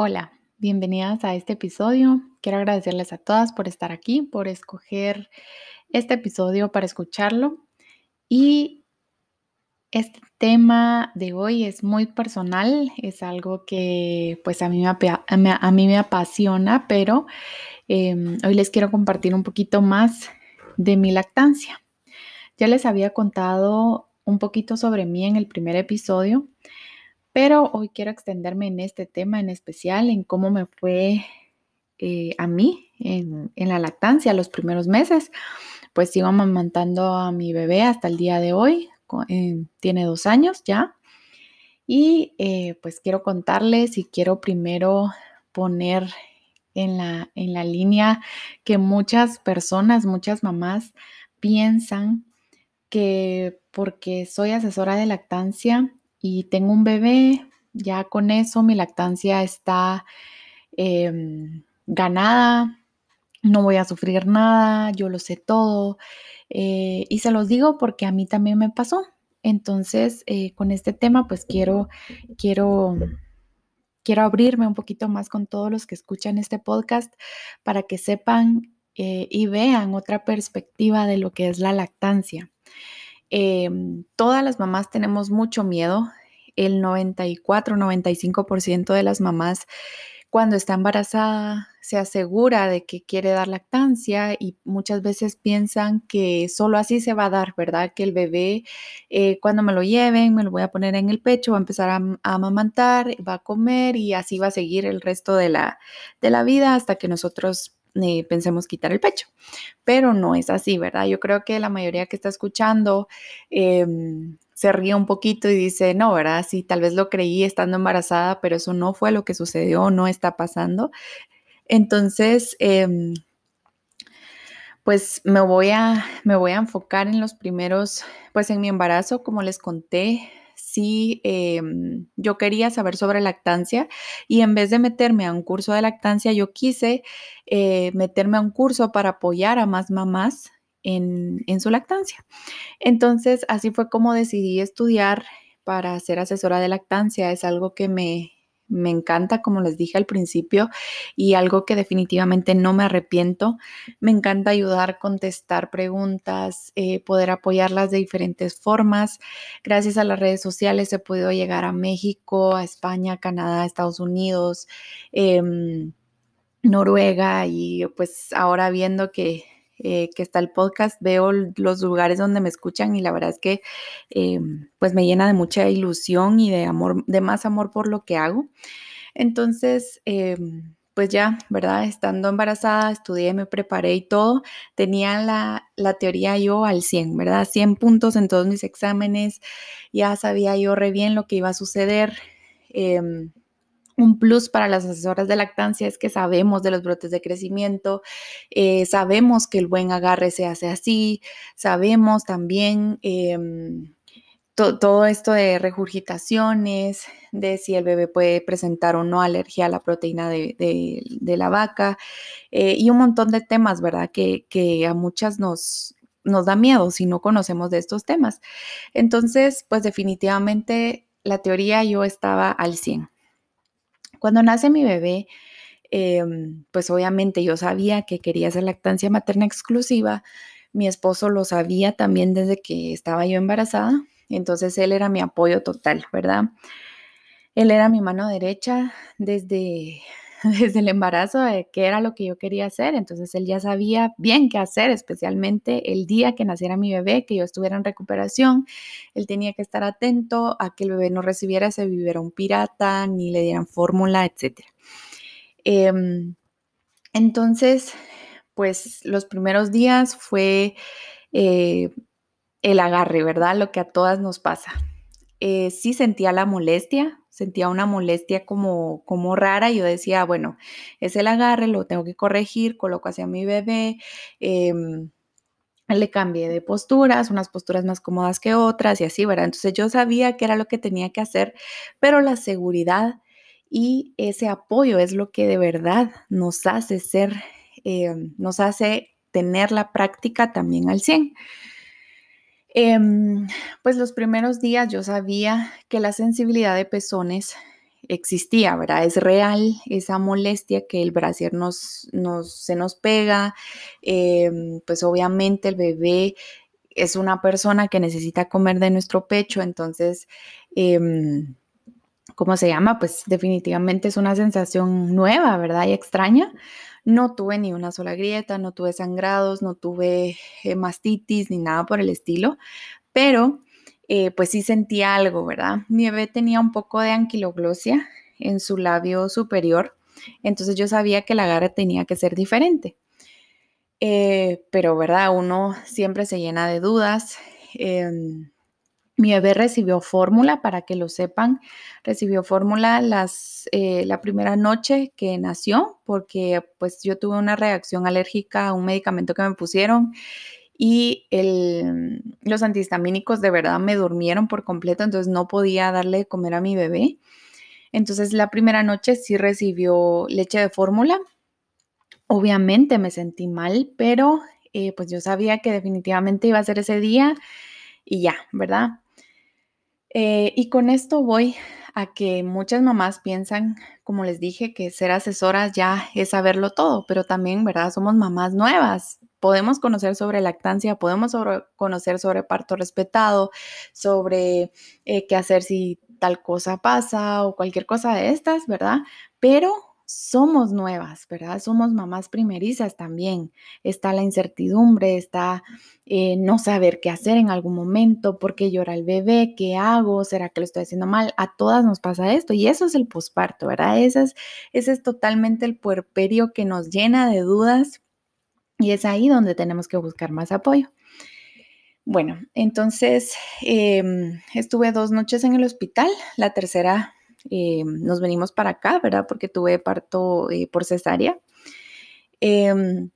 Hola, bienvenidas a este episodio. Quiero agradecerles a todas por estar aquí, por escoger este episodio para escucharlo. Y este tema de hoy es muy personal, es algo que pues a mí me, apasiona, pero em, hoy les quiero compartir un poquito más de mi lactancia. Ya les había contado un poquito sobre mí en el primer episodio, pero hoy quiero extenderme en este tema en especial, en cómo me fue eh, a mí en, la lactancia los primeros meses. Pues sigo amamantando a mi bebé hasta el día de hoy, eh, tiene dos años ya. Y eh, pues quiero contarles y quiero primero poner en la, en la línea que muchas personas, muchas mamás piensan que porque soy asesora de lactancia y tengo un bebé, ya con eso mi lactancia está em, ganada, no voy a sufrir nada, yo lo sé todo. Eh, y se los digo porque a mí también me pasó. Entonces, eh, con este tema, pues quiero, quiero, quiero abrirme un poquito más con todos los que escuchan este podcast para que sepan eh, y vean otra perspectiva de lo que es la lactancia. Em, todas las mamás tenemos mucho miedo. El 94-95% de las mamás cuando está embarazada se asegura de que quiere dar lactancia y muchas veces piensan que solo así se va a dar, ¿verdad? Que el bebé eh, cuando me lo lleven me lo voy a poner en el pecho, va a empezar a, a, amamantar, va a comer y así va a seguir el resto de la, de la vida hasta que nosotros eh, pensemos quitar el pecho. Pero no es así, ¿verdad? Yo creo que la mayoría que está escuchando em, se ríe un poquito y dice, no, ¿verdad? Sí, tal vez lo creí estando embarazada, pero eso no fue lo que sucedió, no está pasando. Entonces, em, pues me voy, a, me voy a enfocar en los primeros, pues en mi embarazo, como les conté, sí em, yo quería saber sobre lactancia y en vez de meterme a un curso de lactancia, yo quise eh, meterme a un curso para apoyar a más mamás en, en su lactancia. Entonces, así fue como decidí estudiar para ser asesora de lactancia. Es algo que me, me encanta, como les dije al principio, y algo que definitivamente no me arrepiento. Me encanta ayudar, contestar preguntas, eh, poder apoyarlas de diferentes formas. Gracias a las redes sociales he podido llegar a México, a España, Canadá, Estados Unidos, em, Noruega y pues ahora viendo que eh, que está el podcast, veo los lugares donde me escuchan y la verdad es que em, pues me llena de mucha ilusión y de amor, de más amor por lo que hago. Entonces, em, pues ya, ¿verdad? Estando embarazada, estudié, me preparé y todo, tenía la, la, teoría yo al 100, ¿verdad? 100 puntos en todos mis exámenes, ya sabía yo re bien lo que iba a suceder. Un plus para las asesoras de lactancia es que sabemos de los brotes de crecimiento, eh, sabemos que el buen agarre se hace así, sabemos también em, todo esto de regurgitaciones, de si el bebé puede presentar o no alergia a la proteína de, la vaca eh, y un montón de temas, ¿verdad? Que, a muchas nos, nos da miedo si no conocemos de estos temas. Entonces, pues definitivamente la teoría yo estaba al 100. Cuando nace mi bebé, em, pues obviamente yo sabía que quería hacer lactancia materna exclusiva. Mi esposo lo sabía también desde que estaba yo embarazada. Entonces él era mi apoyo total, ¿verdad? Él era mi mano derecha desde desde el embarazo de qué era lo que yo quería hacer. Entonces él ya sabía bien qué hacer, especialmente el día que naciera mi bebé, que yo estuviera en recuperación. Él tenía que estar atento a que el bebé no recibiera ese un pirata, ni le dieran fórmula, etc. Em, entonces, pues los primeros días fue eh, el agarre, ¿verdad? Lo que a todas nos pasa. Eh, sí sentía la molestia, sentía una molestia como, como rara yo decía, bueno, es el agarre, lo tengo que corregir, coloco hacia mi bebé. Em, le cambié de posturas, unas posturas más cómodas que otras y así, ¿verdad? Entonces yo sabía que era lo que tenía que hacer, pero la seguridad y ese apoyo es lo que de verdad nos hace ser, em, nos hace tener la práctica también al 100. Em, pues los primeros días yo sabía que la sensibilidad de pezones existía, ¿verdad? Es real esa molestia que el brasier nos, nos, se nos pega, em, pues obviamente el bebé es una persona que necesita comer de nuestro pecho, entonces, em, ¿cómo se llama? Pues definitivamente es una sensación nueva, ¿verdad? Y extraña. No tuve ni una sola grieta, no tuve sangrados, no tuve eh, mastitis ni nada por el estilo, pero eh, pues sí sentía algo, ¿verdad? Mi bebé tenía un poco de anquiloglosia en su labio superior, entonces yo sabía que la agarre tenía que ser diferente. Eh, pero, ¿verdad? Uno siempre se llena de dudas. Em, mi bebé recibió fórmula, para que lo sepan, recibió fórmula las, eh, la primera noche que nació, porque pues yo tuve una reacción alérgica a un medicamento que me pusieron y el, los antihistamínicos de verdad me durmieron por completo, entonces no podía darle de comer a mi bebé. Entonces la primera noche sí recibió leche de fórmula. Obviamente me sentí mal, pero eh, pues yo sabía que definitivamente iba a ser ese día y ya, ¿verdad? Eh, y con esto voy a que muchas mamás piensan, como les dije, que ser asesoras ya es saberlo todo, pero también, ¿verdad? Somos mamás nuevas, podemos conocer sobre lactancia, podemos conocer sobre parto respetado, sobre eh, qué hacer si tal cosa pasa o cualquier cosa de estas, ¿verdad? Pero somos nuevas, ¿verdad? Somos mamás primerizas también. Está la incertidumbre, está eh, no saber qué hacer en algún momento, por qué llora el bebé, qué hago, será que lo estoy haciendo mal. A todas nos pasa esto y eso es el posparto, ¿verdad? Ese es, ese es totalmente el puerperio que nos llena de dudas y es ahí donde tenemos que buscar más apoyo. Bueno, entonces em, estuve dos noches en el hospital, la tercera eh, nos venimos para acá, ¿verdad? Porque tuve parto eh, por cesárea. Em,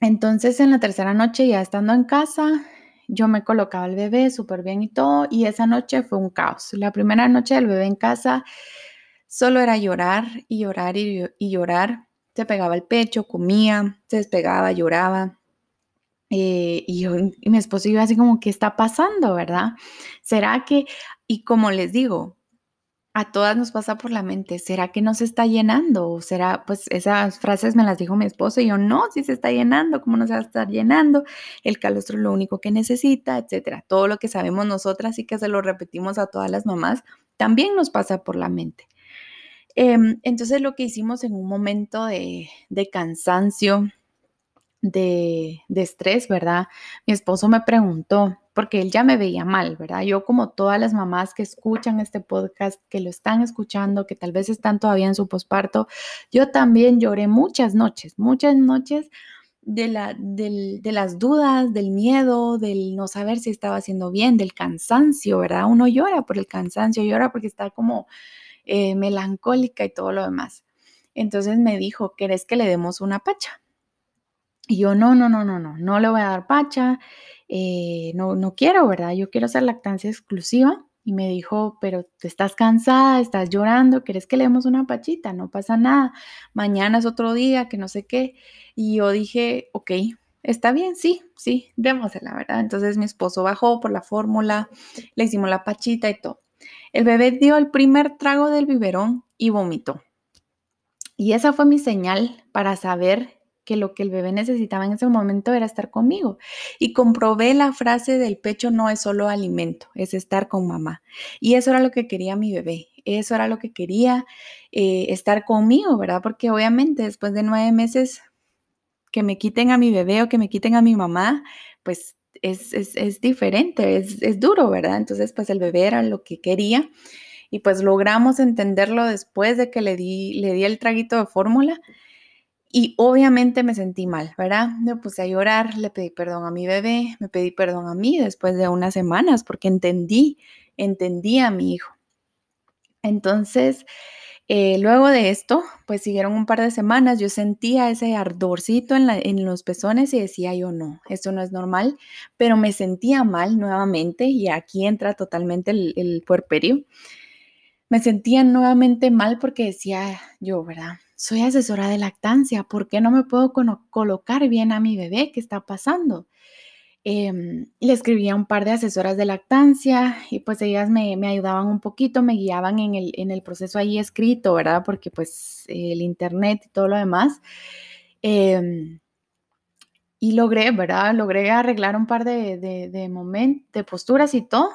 entonces en la tercera noche, ya estando en casa, yo me colocaba el bebé súper bien y todo, y esa noche fue un caos. La primera noche del bebé en casa solo era llorar y llorar y, llorar se pegaba el pecho, comía, se despegaba, lloraba. Eh, y, yo, y mi esposo iba así como, ¿qué está pasando, verdad? ¿Será que, y como les digo, a todas nos pasa por la mente, ¿será que no se está llenando? ¿O será, pues esas frases me las dijo mi esposo y yo, no, si se está llenando, ¿cómo no se va a estar llenando? El calostro es lo único que necesita, etcétera. Todo lo que sabemos nosotras y que se lo repetimos a todas las mamás, también nos pasa por la mente. Em, entonces lo que hicimos en un momento de, cansancio, de, estrés, ¿verdad? Mi esposo me preguntó, porque él ya me veía mal, ¿verdad? Yo como todas las mamás que escuchan este podcast, que lo están escuchando, que tal vez están todavía en su posparto, yo también lloré muchas noches, muchas noches de, la, de las dudas, del miedo, del no saber si estaba haciendo bien, del cansancio, ¿verdad? Uno llora por el cansancio, llora porque está como eh, melancólica y todo lo demás. Entonces me dijo, ¿querés que le demos una pacha? Y yo, no, no, no, no, no, no le voy a dar pacha, eh, no, no quiero, ¿verdad? Yo quiero hacer lactancia exclusiva. Y me dijo, pero te estás cansada, estás llorando, ¿querés que le demos una pachita? No pasa nada, mañana es otro día, que no sé qué. Y yo dije, ok, está bien, sí, sí, démosela, ¿verdad? Entonces mi esposo bajó por la fórmula, le hicimos la pachita y todo. El bebé dio el primer trago del biberón y vomitó. Y esa fue mi señal para saber que lo que el bebé necesitaba en ese momento era estar conmigo. Y comprobé la frase del pecho no es solo alimento, es estar con mamá. Y eso era lo que quería mi bebé, eso era lo que quería eh, estar conmigo, ¿verdad? Porque obviamente después de nueve meses que me quiten a mi bebé o que me quiten a mi mamá, pues es, diferente, es, duro, ¿verdad? Entonces, pues el bebé era lo que quería y pues logramos entenderlo después de que le di, le di el traguito de fórmula y obviamente me sentí mal, ¿verdad? Me puse a llorar, le pedí perdón a mi bebé, me pedí perdón a mí después de unas semanas porque entendí, entendí a mi hijo. Entonces, eh, luego de esto, pues siguieron un par de semanas, yo sentía ese ardorcito en, los pezones y decía yo no, esto no es normal, pero me sentía mal nuevamente y aquí entra totalmente el, el puerperio. Me sentía nuevamente mal porque decía yo, ¿verdad? Soy asesora de lactancia, ¿por qué no me puedo colocar bien a mi bebé? ¿Qué está pasando? Em, le escribía un par de asesoras de lactancia y pues ellas me, ayudaban un poquito, me guiaban en el, en el, proceso ahí escrito, ¿verdad? Porque pues el internet y todo lo demás. Em, y logré, ¿verdad? Logré arreglar un par de, de, de, de posturas y todo,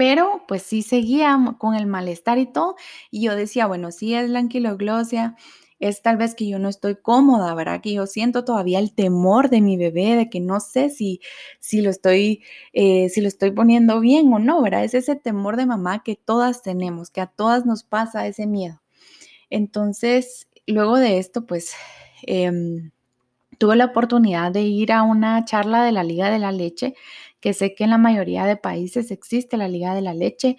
pero pues sí seguía con el malestar y todo. Y yo decía, bueno, sí es la anquiloglosia, es tal vez que yo no estoy cómoda, ¿verdad? Que yo siento todavía el temor de mi bebé, de que no sé si, si, lo, estoy, eh, si lo estoy poniendo bien o no, ¿verdad? Es ese temor de mamá que todas tenemos, que a todas nos pasa ese miedo. Entonces, luego de esto, pues... Em, tuve la oportunidad de ir a una charla de la Liga de la Leche, que sé que en la mayoría de países existe la Liga de la Leche,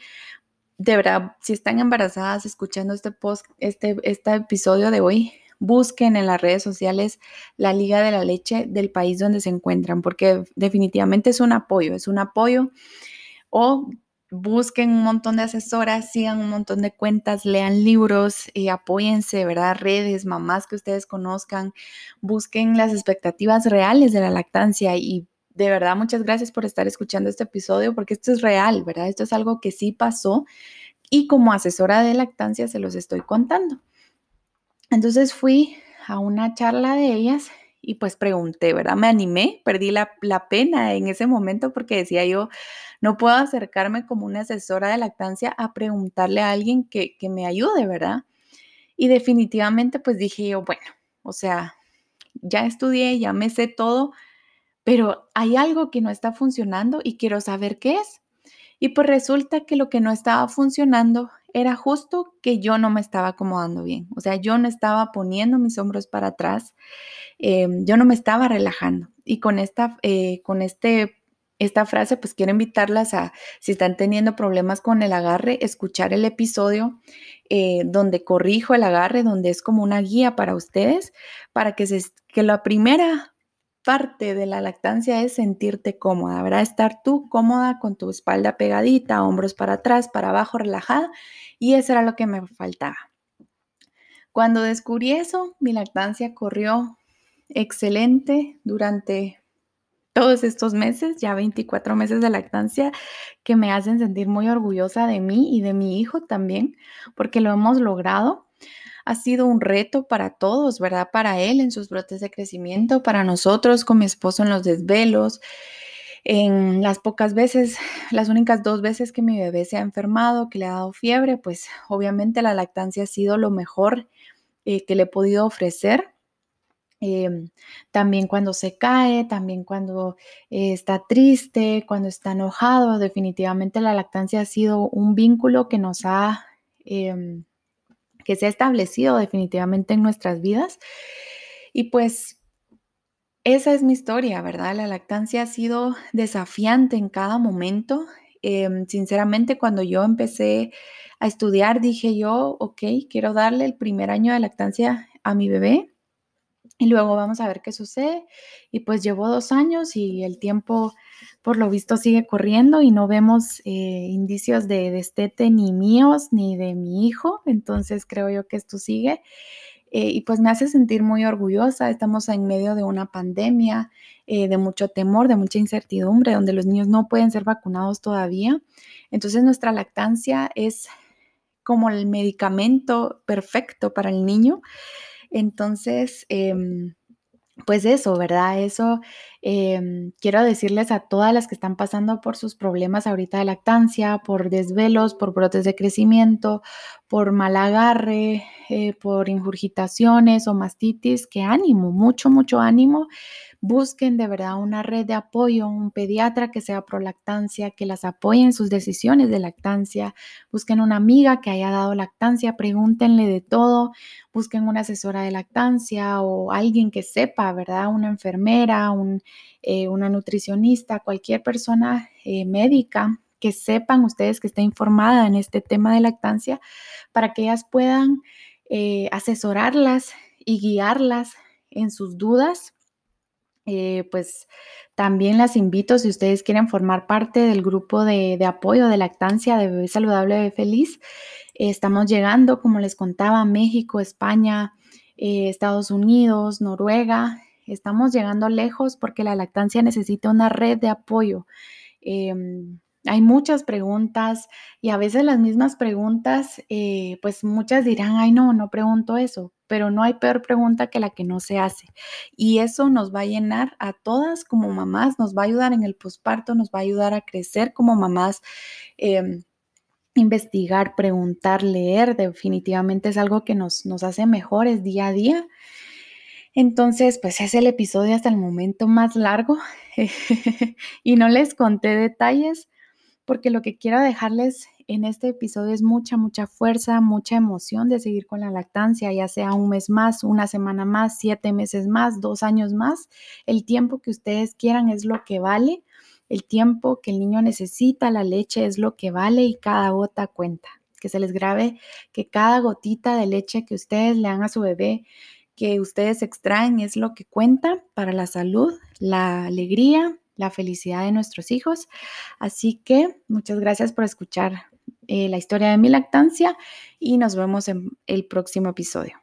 de verdad, si están embarazadas escuchando este, post, este, este episodio de hoy, busquen en las redes sociales la Liga de la Leche del país donde se encuentran, porque definitivamente es un apoyo, es un apoyo. O busquen un montón de asesoras, sigan un montón de cuentas, lean libros, y apóyense, ¿verdad? Redes, mamás que ustedes conozcan, busquen las expectativas reales de la lactancia y de verdad, muchas gracias por estar escuchando este episodio porque esto es real, ¿verdad? Esto es algo que sí pasó y como asesora de lactancia se los estoy contando. Entonces fui a una charla de ellas y pues pregunté, ¿verdad? Me animé, perdí la, pena en ese momento porque decía yo, no puedo acercarme como una asesora de lactancia a preguntarle a alguien que, que me ayude, ¿verdad? Y definitivamente pues dije yo, bueno, o sea, ya estudié, ya me sé todo, pero hay algo que no está funcionando y quiero saber qué es. Y pues resulta que lo que no estaba funcionando era justo que yo no me estaba acomodando bien. O sea, yo no estaba poniendo mis hombros para atrás, em, yo no me estaba relajando. Y con esta, eh, con este, esta frase, pues quiero invitarlas a, si están teniendo problemas con el agarre, escuchar el episodio eh, donde corrijo el agarre, donde es como una guía para ustedes, para que, se, que la primera parte de la lactancia es sentirte cómoda, ¿verdad? Estar tú cómoda con tu espalda pegadita, hombros para atrás, para abajo, relajada. Y eso era lo que me faltaba. Cuando descubrí eso, mi lactancia corrió excelente durante todos estos meses, ya 24 meses de lactancia, que me hacen sentir muy orgullosa de mí y de mi hijo también, porque lo hemos logrado ha sido un reto para todos, ¿verdad? Para él en sus brotes de crecimiento, para nosotros con mi esposo en los desvelos, en las pocas veces, las únicas dos veces que mi bebé se ha enfermado, que le ha dado fiebre, pues obviamente la lactancia ha sido lo mejor eh, que le he podido ofrecer. Em, también cuando se cae, también cuando eh, está triste, cuando está enojado, definitivamente la lactancia ha sido un vínculo que nos ha em, que se ha establecido definitivamente en nuestras vidas. Y pues esa es mi historia, ¿verdad? La lactancia ha sido desafiante en cada momento. Em, sinceramente, cuando yo empecé a estudiar, dije yo, ok, quiero darle el primer año de lactancia a mi bebé y luego vamos a ver qué sucede. Y pues llevo dos años y el tiempo, por lo visto, sigue corriendo y no vemos eh, indicios de destete ni míos ni de mi hijo. Entonces creo yo que esto sigue. Eh, y pues me hace sentir muy orgullosa. Estamos en medio de una pandemia, eh, de mucho temor, de mucha incertidumbre, donde los niños no pueden ser vacunados todavía. Entonces nuestra lactancia es como el medicamento perfecto para el niño. Entonces, em, pues eso, ¿verdad? Eso em, quiero decirles a todas las que están pasando por sus problemas ahorita de lactancia, por desvelos, por brotes de crecimiento, por mal agarre, eh, por ingurgitaciones o mastitis, que ánimo, mucho, mucho ánimo. Busquen de verdad una red de apoyo, un pediatra que sea pro lactancia, que las apoye en sus decisiones de lactancia, busquen una amiga que haya dado lactancia, pregúntenle de todo, busquen una asesora de lactancia o alguien que sepa, ¿verdad? Una enfermera, eh, una nutricionista, cualquier persona eh, médica que sepan ustedes que esté informada en este tema de lactancia para que ellas puedan eh, asesorarlas y guiarlas en sus dudas pues también las invito, si ustedes quieren formar parte del grupo de, apoyo de lactancia de Bebé Saludable Bebé Feliz, estamos llegando, como les contaba, a México, España, Estados Unidos, Noruega, estamos llegando lejos porque la lactancia necesita una red de apoyo. Em, hay muchas preguntas y a veces las mismas preguntas, eh, pues muchas dirán, ay no, no pregunto eso, pero no hay peor pregunta que la que no se hace. Y eso nos va a llenar a todas como mamás, nos va a ayudar en el posparto, nos va a ayudar a crecer como mamás. Em, investigar, preguntar, leer, definitivamente es algo que nos, nos hace mejores día a día. Entonces, pues es el episodio hasta el momento más largo y no les conté detalles porque lo que quiero dejarles en este episodio es mucha, mucha fuerza, mucha emoción de seguir con la lactancia, ya sea un mes más, una semana más, siete meses más, dos años más. El tiempo que ustedes quieran es lo que vale. El tiempo que el niño necesita, la leche es lo que vale y cada gota cuenta. Que se les grabe que cada gotita de leche que ustedes le dan a su bebé, que ustedes extraen, es lo que cuenta para la salud, la alegría la felicidad de nuestros hijos. Así que muchas gracias por escuchar eh, la historia de mi lactancia y nos vemos en el próximo episodio.